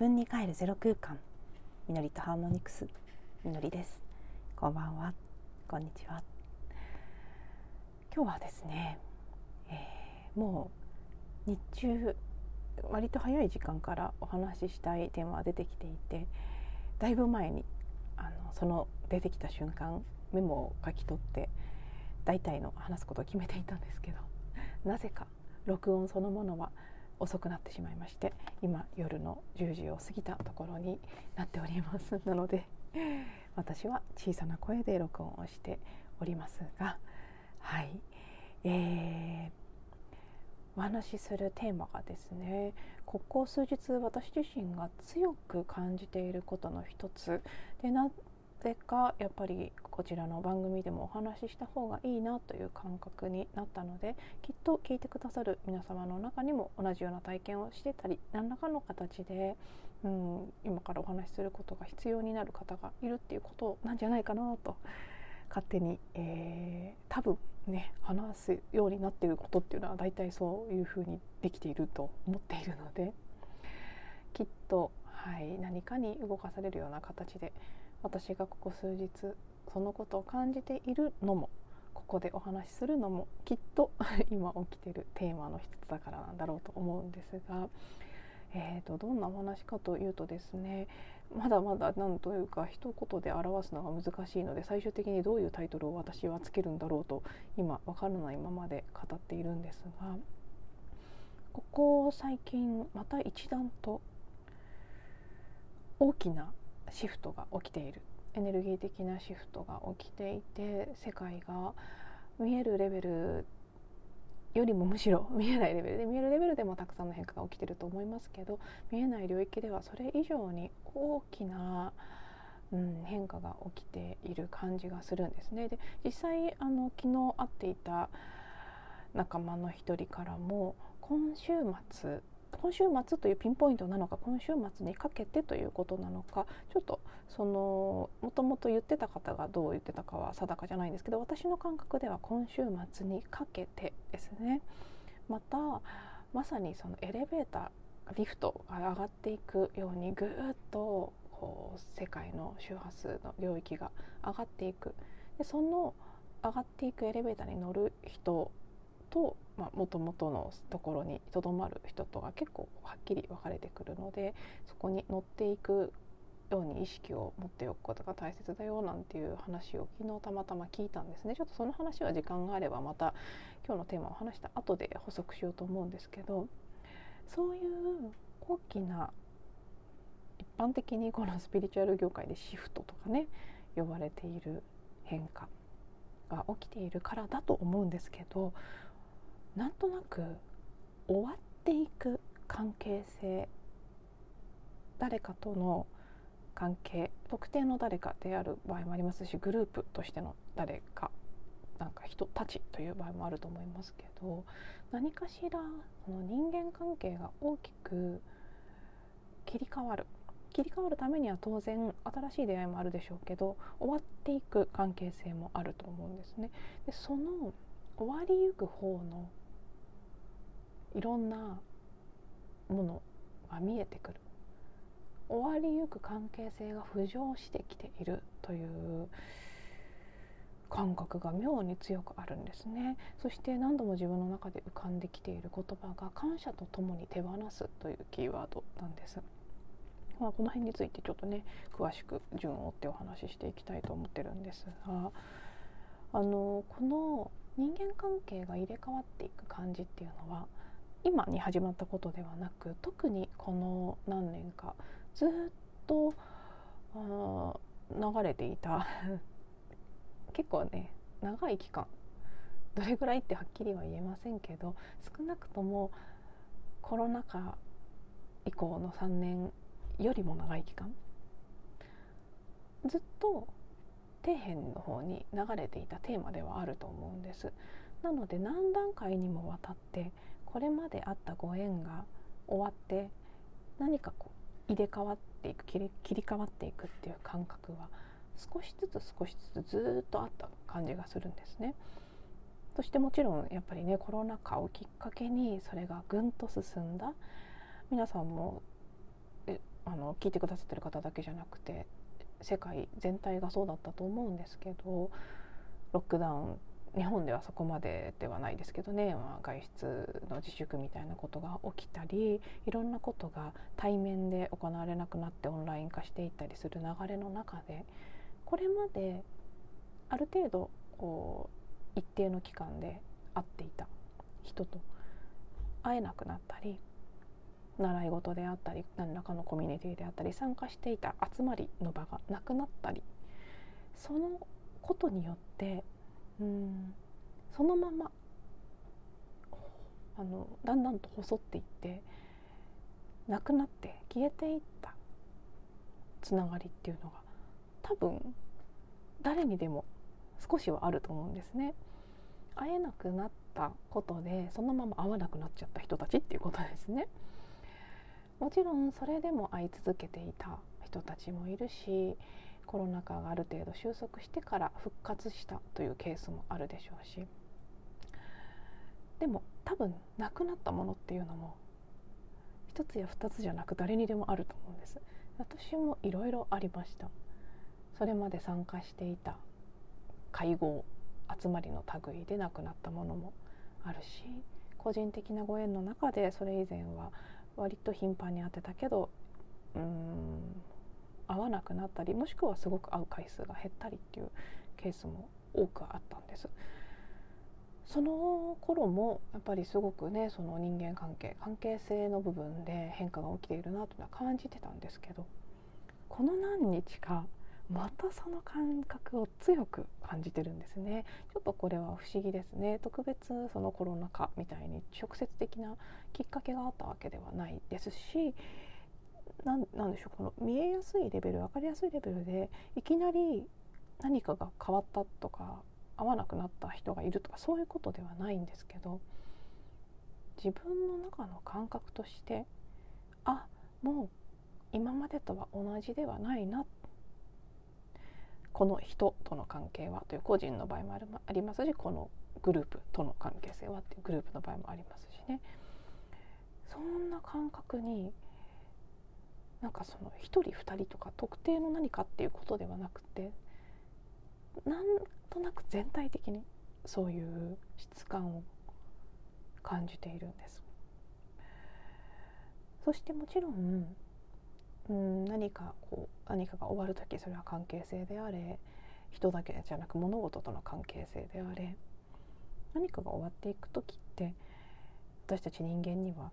分に帰るゼロ空間。みのりとハーモニクスみのりです。こんばんは。こんにちは。今日はですね、えー、もう日中割と早い時間からお話ししたいテーマが出てきていてだいぶ前にあのその出てきた瞬間メモを書き取って大体の話すことを決めていたんですけどなぜか録音そのものは遅くなってしまいまして今夜の10時を過ぎたところになっております。なので私は小さな声で録音をしておりますがはい、えー、お話しするテーマがですねここ数日私自身が強く感じていることの一つでなぜかやっぱりこちらの番組でもお話しした方がいいなという感覚になったのできっと聞いてくださる皆様の中にも同じような体験をしてたり何らかの形で、うん、今からお話しすることが必要になる方がいるっていうことなんじゃないかなと勝手に、えー、多分ね話すようになっていることっていうのは大体そういうふうにできていると思っているのできっと、はい、何かに動かされるような形で私がここ数日そのことを感じているのもここでお話しするのもきっと 今起きてるテーマの一つだからなんだろうと思うんですが、えーと、どんなお話かというとですねまだまだ何というか一言で表すのが難しいので最終的にどういうタイトルを私はつけるんだろうと今わからないままで語っているんですがここ最近また一段と大きなシフトが起きているエネルギー的なシフトが起きていて世界が見えるレベルよりもむしろ見えないレベルで見えるレベルでもたくさんの変化が起きてると思いますけど見えない領域ではそれ以上に大きな、うん、変化が起きている感じがするんですね。で実際あの昨日会っていた仲間の一人からも今週末今週末というピンポイントなのか今週末にかけてということなのかちょっとそのもともと言ってた方がどう言ってたかは定かじゃないんですけど私の感覚では今週末にかけてですね。またまさにそのエレベーターリフトが上がっていくようにぐっとこう世界の周波数の領域が上がっていく。でその上がっていくエレベーターに乗る人ともともとのところにとどまる人とが結構はっきり分かれてくるのでそこに乗っていくように意識を持っておくことが大切だよなんていう話を昨日たまたま聞いたんですね。ちょっとその話は時間があればまた今日のテーマを話した後で補足しようと思うんですけどそういう大きな一般的にこのスピリチュアル業界でシフトとかね呼ばれている変化が起きているからだと思うんですけどなんとなく終わっていく関係性誰かとの関係特定の誰かである場合もありますしグループとしての誰かなんか人たちという場合もあると思いますけど何かしらその人間関係が大きく切り替わる切り替わるためには当然新しい出会いもあるでしょうけど終わっていく関係性もあると思うんですね。でその終わりゆく方のいろんなものが見えてくる終わりゆく関係性が浮上してきているという感覚が妙に強くあるんですねそして何度も自分の中で浮かんできている言葉が感謝とともに手放すというキーワードなんです。まあ、この辺についてちょっとね詳しく順を追ってお話ししていきたいと思ってるんですがあのこの人間関係が入れ替わっていく感じっていうのは今に始まったことではなく特にこの何年かずっと流れていた 結構ね長い期間どれぐらいってはっきりは言えませんけど少なくともコロナ禍以降の3年よりも長い期間ずっと底辺の方に流れていたテーマではあると思うんです。なので何段階にもわたってこれまであったご縁が終わって何かこう入れ替わっていく切り切り替わっていくっていう感覚は少しずつ少しずつずっとあった感じがするんですね。そしてもちろんやっぱりねコロナ禍をきっかけにそれがぐんと進んだ皆さんもえあの聞いてくださってる方だけじゃなくて世界全体がそうだったと思うんですけどロックダウン日本ではそこまでではないですけどね、まあ、外出の自粛みたいなことが起きたりいろんなことが対面で行われなくなってオンライン化していったりする流れの中でこれまである程度こう一定の期間で会っていた人と会えなくなったり習い事であったり何らかのコミュニティであったり参加していた集まりの場がなくなったりそのことによってうんそのままあのだんだんと細っていってなくなって消えていったつながりっていうのが多分誰にでも少しはあると思うんですね。会えなくなったことでそのまま会わなくなっちゃった人たちっていうことですね。もちろんそれでも会い続けていた人たちもいるしコロナ禍がある程度収束してから復活したというケースもあるでしょうしでも多分なくなったものっていうのも一つや二つじゃなく誰にでもあると思うんです。私もいろいろありました。それまで参加していた会合集まりの類でなくなったものもあるし個人的なご縁の中でそれ以前は割と頻繁に会ってたけどうーん会わなくなったりもしくはすごく会う回数が減ったりっていうケースも多くあったんです。その頃もやっぱりすごくねその人間関係関係性の部分で変化が起きているなというのは感じてたんですけどこの何日かまたその感覚を強く感じてるんですねちょっとこれは不思議ですね特別そのコロナ禍みたいに直接的なきっかけがあったわけではないですしなんなんでしょうこの見えやすいレベル分かりやすいレベルでいきなり何かが変わったとか合わなくなった人がいるとかそういうことではないんですけど自分の中の感覚としてあもう今までとは同じではないな。この人との関係はという個人の場合もありますしこのグループとの関係性はっていうグループの場合もありますしね。そんな感覚になんかその1人2人とか特定の何かっていうことではなくてなんとなく全体的にそういう質感を感じているんです。そしてもちろんうん何かこう何かが終わる時それは関係性であれ人だけじゃなく物事との関係性であれ何かが終わっていく時って私たち人間には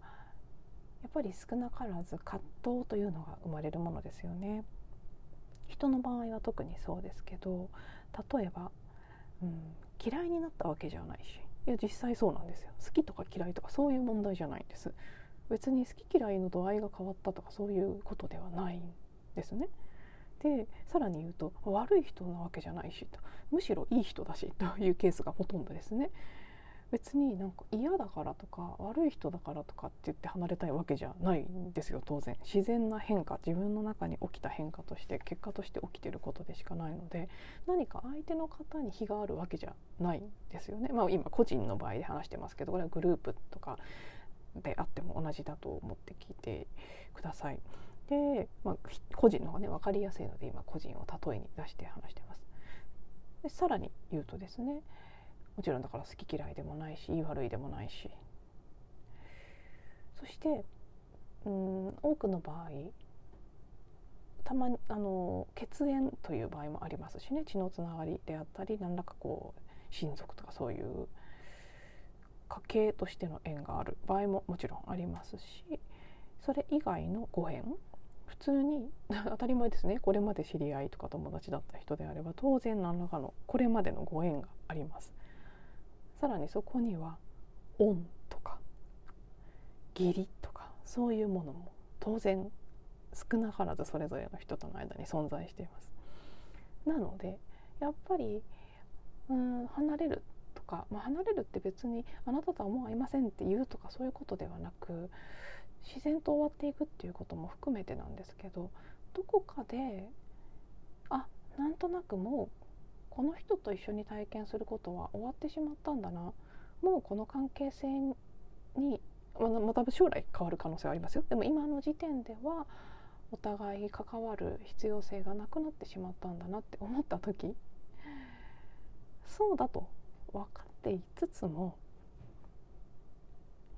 やっぱり少なからず葛藤というのが生まれるものですよね。人の場合は特にそうですけど例えば、うん、嫌いになったわけじゃないしいや実際そうなんですよ。好きとか嫌いとかそういう問題じゃないんです。別に好き嫌いの度合いが変わったとかそういうことではないんですね。でさらに言うと悪い人なわけじゃないしとむしろいい人だしというケースがほとんどですね。別になんか嫌だからとか悪い人だからとかって言って離れたいわけじゃないんですよ当然。自然な変化自分の中に起きた変化として結果として起きてることでしかないので何か相手の方に非があるわけじゃないんですよね。まあ今個人の場合で話してますけどこれはグループとかであっても同じだと思って聞いてください。で、まあ、個人の方がね分かりやすいので今個人を例えに出して話してます。でさらに言うとですねもちろんだから好き嫌いでもないしいい悪いでもないし。そしてうん多くの場合たまにあの血縁という場合もありますしね。血のつながりであったり何らかこう親族とかそういう家系としての縁がある場合ももちろんありますしそれ以外のご縁普通に 当たり前ですね。これまで知り合いとか友達だった人であれば当然何らかのこれまでのご縁があります。さらにそこには恩とか義理とかそういうものも当然少なからずそれぞれの人との間に存在しています。なのでやっぱりうん離れるとか、まあ、離れるって別にあなたとはもう会いませんって言うとかそういうことではなく自然と終わっていくっていうことも含めてなんですけどどこかであなんとなくもうこの人と一緒に体験することは終わってしまったんだな。もうこの関係性にまた将来変わる可能性はありますよ。でも今の時点ではお互い関わる必要性がなくなってしまったんだなって思った時。そうだと分かっていつつも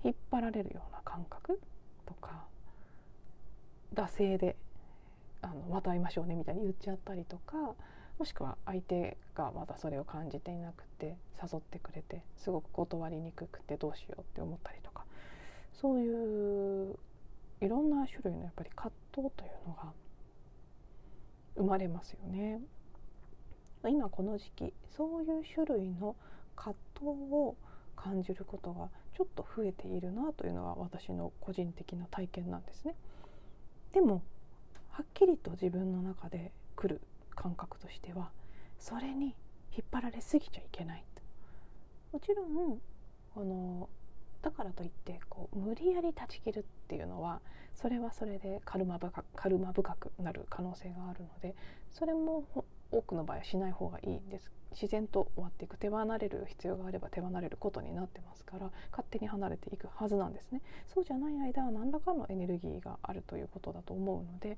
引っ張られるような感覚とか惰性であのまた会いましょうねみたいに言っちゃったりとかもしくは相手がまだそれを感じていなくて誘ってくれてすごく断りにくくてどうしようって思ったりとかそういういろんな種類のやっぱり葛藤というのが生まれますよね。今この時期そういう種類の葛藤を感じることがちょっと増えているなというのが私の個人的な体験なんですね。でもはっきりと自分の中で来る感覚としてはそれに引っ張られすぎちゃいけない。もちろんこのだからといってこう無理やり断ち切るっていうのはそれはそれでカルマ深カルマ深くなる可能性があるのでそれも多くの場合はしない方がいいんです。自然と終わっていく手離れる必要があれば手離れることになってますから勝手に離れていくはずなんですね。そうじゃない間は何らかのエネルギーがあるということだと思うので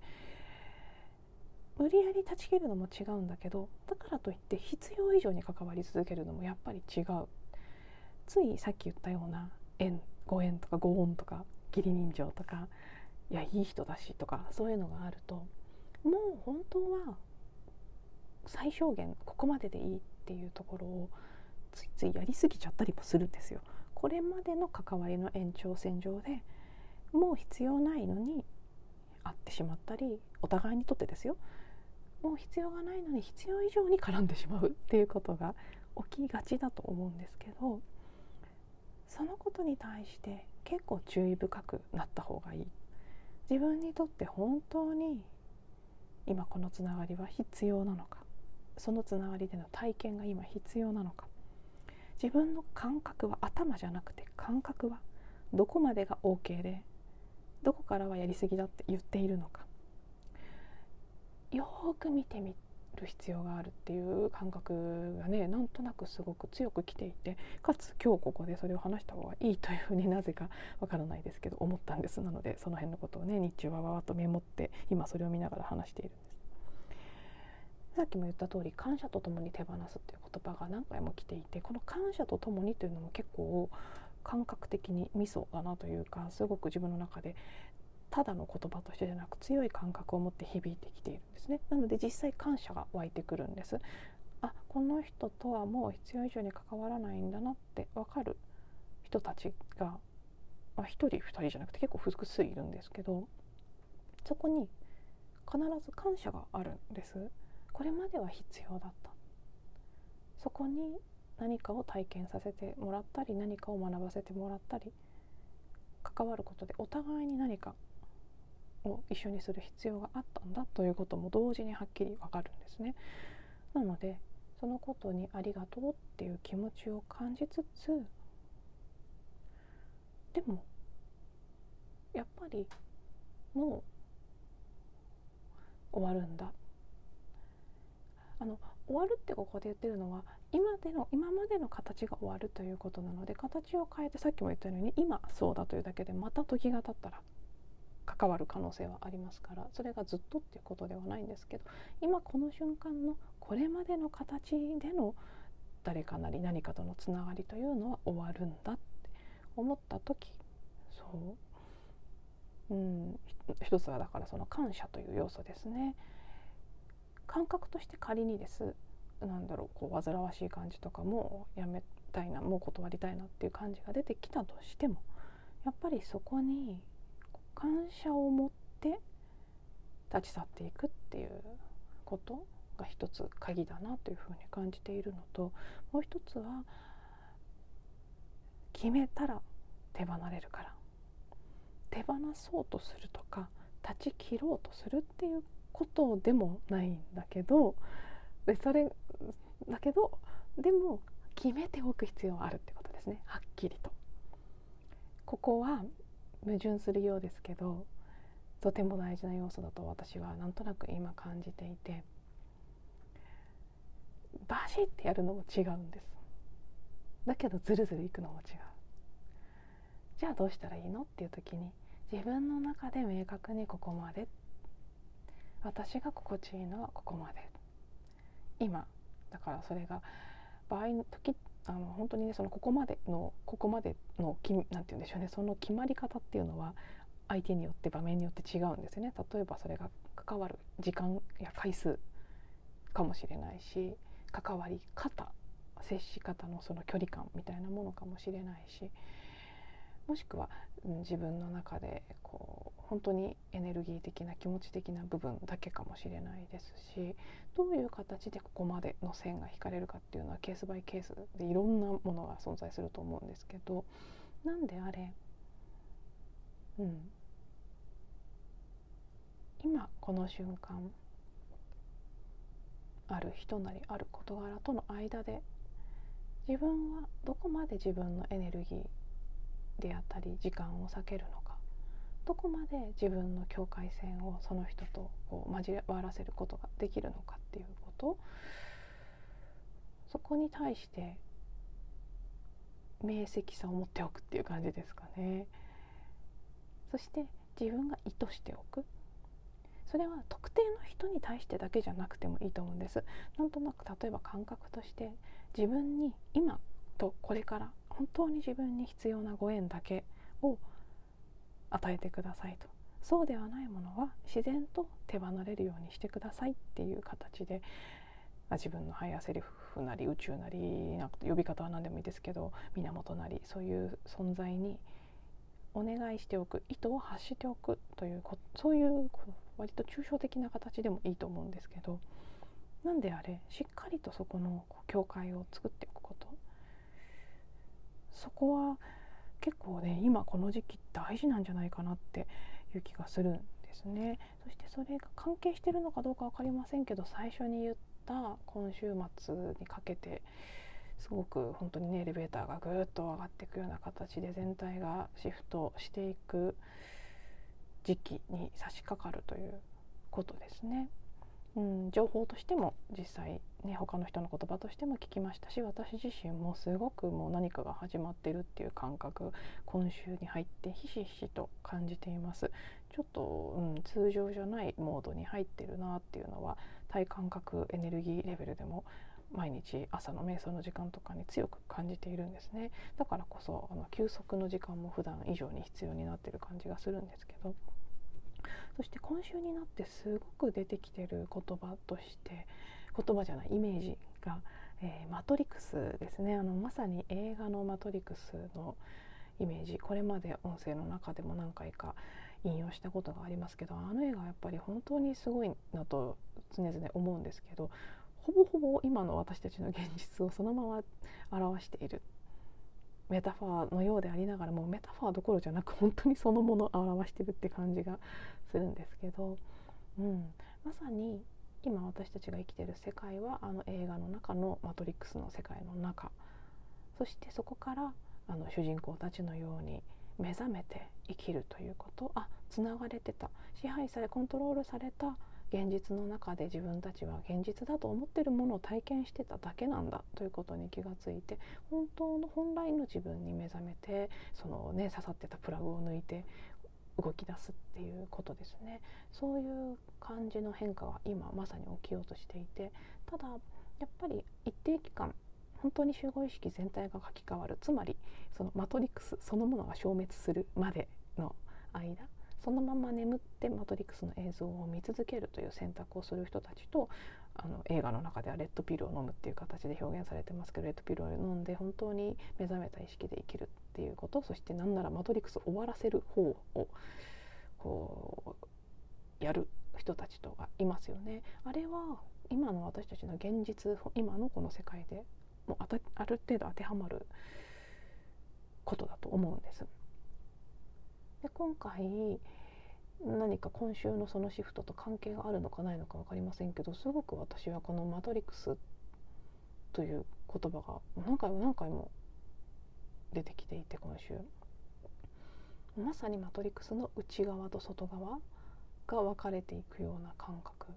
無理やり断ち切るのも違うんだけどだからといって必要以上に関わり続けるのもやっぱり違うついさっき言ったような縁ご縁とかご恩とか義理人情とかいやいい人だしとかそういうのがあるともう本当は最小限ここまででいいっていうところをついついやりすぎちゃったりもするんですよ。これまでの関わりの延長線上でもう必要ないのに会ってしまったりお互いにとってですよもう必要がないのに必要以上に絡んでしまうっていうことが起きがちだと思うんですけどそのことに対して結構注意深くなった方がいい。自分にとって本当に今このつながりは必要なのかそのつながりでの体験が今必要なのか自分の感覚は頭じゃなくて感覚はどこまでが OK でどこからはやりすぎだって言っているのかよく見てみる必要があるっていう感覚がねなんとなくすごく強くきていてかつ今日ここでそれを話した方がいいというふうになぜかわからないですけど思ったんですなのでその辺のことをね日中はわわっとメモって今それを見ながら話しているんです。さっきも言った通り感謝とともに手放すっていう言葉が何回も来ていてこの感謝とともにというのも結構感覚的にミソだなというかすごく自分の中でただの言葉としてじゃなく強い感覚を持って響いてきているんですね。なので実際感謝が湧いてくるんです。あこの人とはもう必要以上に関わらないんだなって分かる人たちが、まあ、1人2人じゃなくて結構複数いるんですけどそこに必ず感謝があるんです。これまでは必要だった。そこに何かを体験させてもらったり何かを学ばせてもらったり関わることでお互いに何かを一緒にする必要があったんだということも同時にはっきりわかるんですね。なのでそのことにありがとうっていう気持ちを感じつつでもやっぱりもう終わるんだあの終わるってここで言ってるのは今での今までの形が終わるということなので形を変えてさっきも言ったように今そうだというだけでまた時が経ったら関わる可能性はありますからそれがずっとっていうことではないんですけど今この瞬間のこれまでの形での誰かなり何かとのつながりというのは終わるんだって思った時そう。うん一つはだからその感謝という要素ですね。感覚として仮にです。なんだろうこう煩わしい感じとかもやめたいなもう断りたいなっていう感じが出てきたとしてもやっぱりそこに感謝を持って立ち去っていくっていうことが一つ鍵だなというふうに感じているのともう一つは決めたら手離れるから手放そうとするとか断ち切ろうとするっていうことでもないんだけどでそれだけどでも決めておく必要はあるってことですねはっきりと。ここは矛盾するようですけどとても大事な要素だと私はなんとなく今感じていてバシッてやるのも違うんです。だけどズルズルいくのも違う。じゃあどうしたらいいのっていう時に自分の中で明確にここまで。私が心地いいのはここまで。今だからそれが場合の時あの本当にねそのここまでのここまでのきなんて言うんでしょうねその決まり方っていうのは相手によって場面によって違うんですよね。例えばそれが関わる時間や回数かもしれないし関わり方接し方のその距離感みたいなものかもしれないしもしくは、うん、自分の中でこう本当にエネルギー的な気持ち的な部分だけかもしれないですしどういう形でここまでの線が引かれるかっていうのはケースバイケースでいろんなものが存在すると思うんですけど何であれ、うん、今この瞬間ある人なりある事柄との間で自分はどこまで自分のエネルギーーであったり時間を避けるのか。どこまで自分の境界線をその人とこう交わらせることができるのかっていうこと。そこに対して明晰さを持っておくっていう感じですかね。そして自分が意図しておく。それは特定の人に対してだけじゃなくてもいいと思うんです。なんとなく例えば感覚として自分に今とこれから本当に自分に必要なご縁だけを与えてくださいと。そうではないものは自然と手離れるようにしてくださいっていう形で、まあ、自分のハイヤーセリフなり宇宙なりなんか呼び方は何でもいいですけど源なりそういう存在にお願いしておく意図を発しておくというそういう割と抽象的な形でもいいと思うんですけど何であれしっかりとそこの境界を作っておくそこは結構ね今この時期大事なんじゃないかなっていう気がするんですね。そしてそれが関係してるのかどうか分かりませんけど最初に言った今週末にかけてすごく本当にねエレベーターがぐーっと上がっていくような形で全体がシフトしていく時期に差し掛かるということですね。うん、情報としても実際ね他の人の言葉としても聞きましたし私自身もすごくもう何かが始まってるっていう感覚今週に入ってひしひしと感じています。ちょっと、うん、通常じゃないモードに入ってるなっていうのは体感覚エネルギーレベルでも毎日朝の瞑想の時間とかに強く感じているんですね。だからこそあの休息の時間も普段以上に必要になってる感じがするんですけど。そして今週になってすごく出てきてる言葉として言葉じゃないイメージが、えー、マトリクスですね。あのまさに映画の「マトリクス」のイメージ。これまで音声の中でも何回か引用したことがありますけどあの映画やっぱり本当にすごいなと常々思うんですけどほぼほぼ今の私たちの現実をそのまま表している。メタファーのようでありながらもメタファーどころじゃなく本当にそのものを表してるって感じがするんですけど、うん、まさに今私たちが生きてる世界はあの映画の中の「マトリックス」の世界の中。そしてそこからあの主人公たちのように目覚めて生きるということ。あつながれてた。支配されコントロールされた現実の中で自分たちは現実だと思ってるものを体験してただけなんだということに気がついて本当の本来の自分に目覚めてそのね刺さってたプラグを抜いて動き出すっていうことですね。そういう感じの変化が今まさに起きようとしていてただやっぱり一定期間本当に集合意識全体が書き換わる。つまりそのマトリックスそのものが消滅するまでの間そのまま眠ってマトリックスの映像を見続けるという選択をする人たちとあの映画の中ではレッドピルを飲むっていう形で表現されてますけどレッドピルを飲んで本当に目覚めた意識で生きるっていうことそして何ならマトリックスを終わらせる方をこうやる人たちとかいますよね。あれは今の私たちの現実今のこの世界でもうある程度当てはまることだと思うんです。で今回何か今週のそのシフトと関係があるのかないのか分かりませんけどすごく私はこの「マトリックス」という言葉が何回も何回も出てきていて今週。まさにマトリックスの内側と外側が分かれていくような感覚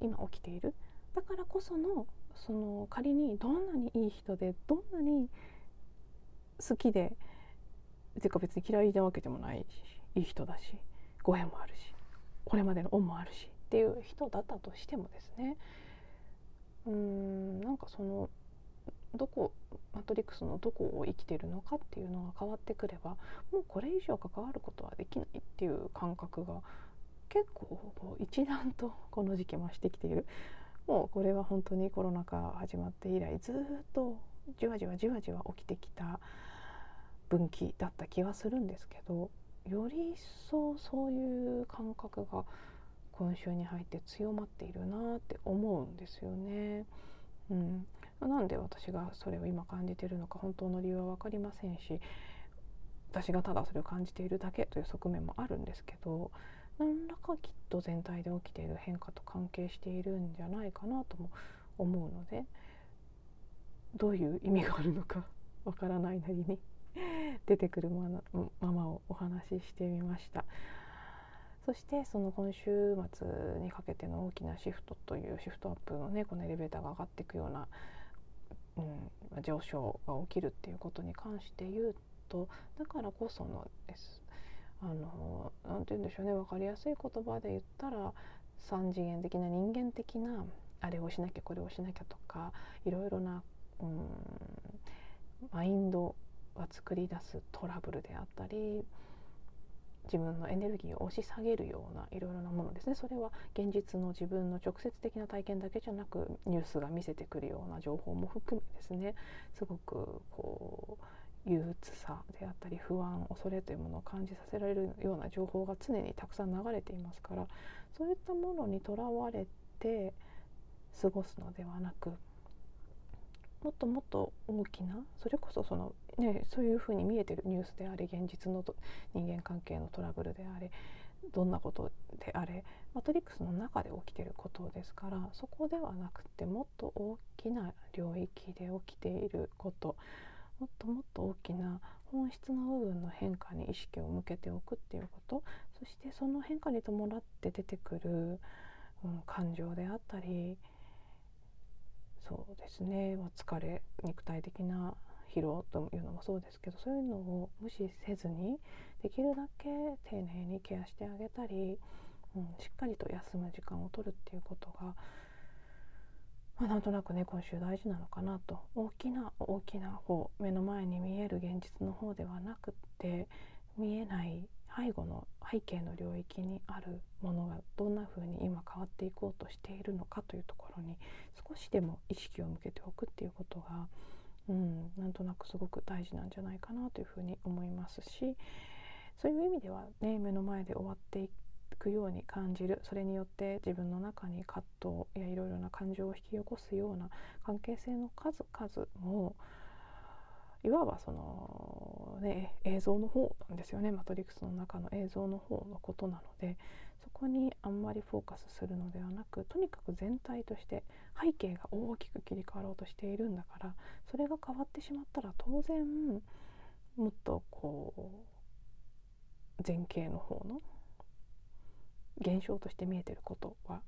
今起きている。だからこそのその仮にどんなにいい人でどんなに好きでていうか別に嫌いなわけでもないしいい人だしご縁もあるしこれまでの恩もあるしっていう人だったとしてもですね。うんなんかそのどこマトリックスのどこを生きてるのかっていうのが変わってくればもうこれ以上関わることはできないっていう感覚が結構こう一段とこの時期増してきている。もうこれは本当にコロナ禍始まって以来ずっとじわじわじわじわ起きてきた分岐だった気はするんですけどより一層そういう感覚が今週に入って強まっているなって思うんですよね。うん、なんで私がそれを今感じているのか本当の理由は分かりませんし私がただそれを感じているだけという側面もあるんですけど何らかきっと全体で起きている変化と関係しているんじゃないかなとも思うのでどういう意味があるのかわからないなりに 出てくるままをお話ししてみました。そしてその今週末にかけての大きなシフトというシフトアップのねこのエレベーターが上がっていくような、うん、上昇が起きるっていうことに関して言うとだからこそのです。あのなて言うんでしょうね分かりやすい言葉で言ったら三次元的な人間的なあれをしなきゃこれをしなきゃとかいろいろな、うん、マインドが作り出すトラブルであったり自分のエネルギーを押し下げるようないろいろなものですね。それは現実の自分の直接的な体験だけじゃなくニュースが見せてくるような情報も含めですね。すごくこう憂鬱さであったり不安恐れというものを感じさせられるような情報が常にたくさん流れていますからそういったものにとらわれて過ごすのではなくもっともっと大きなそれこそその、ね、そういうふうに見えてるニュースであれ現実の人間関係のトラブルであれどんなことであれマトリックスの中で起きてることですからそこではなくてもっと大きな領域で起きていることもっともっと大きな本質の部分の変化に意識を向けておくっていうことそしてその変化に伴って出てくる、うん、感情であったりそうですね、まあ、疲れ肉体的な疲労というのもそうですけどそういうのを無視せずにできるだけ丁寧にケアしてあげたり、うん、しっかりと休む時間を取るっていうことがまあ、なんとなくね今週大事なのかなと。大きな大きな方目の前に見える現実の方ではなくって見えない背後の背景の領域にあるものがどんな風に今変わっていこうとしているのかというところに少しでも意識を向けておくっていうことが、うん、なんとなくすごく大事なんじゃないかなというふうに思いますしそういう意味ではね目の前で終わっていくように感じるそれによって自分の中に葛藤やいろいろな感情を引き起こすような関係性の数々もいわばその、ね、映像の方なんですよね。マトリックスの中の映像の方のことなのでこにあんまりフォーカスするのではなくとにかく全体として背景が大きく切り替わろうとしているんだからそれが変わってしまったら当然もっとこう前景の方の現象として見えてることは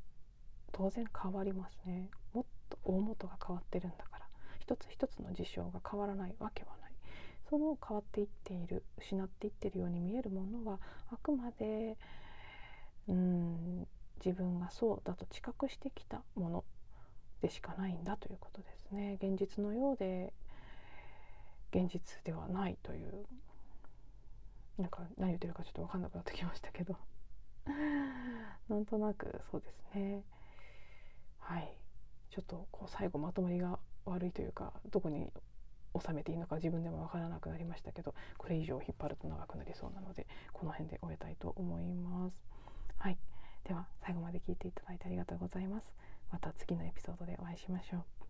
当然変わりますね。もっと大元が変わってるんだから一つ一つの事象が変わらないわけはない。その変わっていっている失っていってるように見えるものはあくまでうん自分がそうだと知覚してきたものでしかないんだということですね。現実のようで現実ではないという。なんか何言ってるかちょっと分かんなくなってきましたけど。なんとなくそうですね。はい。ちょっとこう最後まとまりが悪いというかどこに収めていいのか自分でも分からなくなりましたけどこれ以上引っ張ると長くなりそうなのでこの辺で終えたいと思います。はいでは最後まで聞いていただいてありがとうございます。また次のエピソードでお会いしましょう。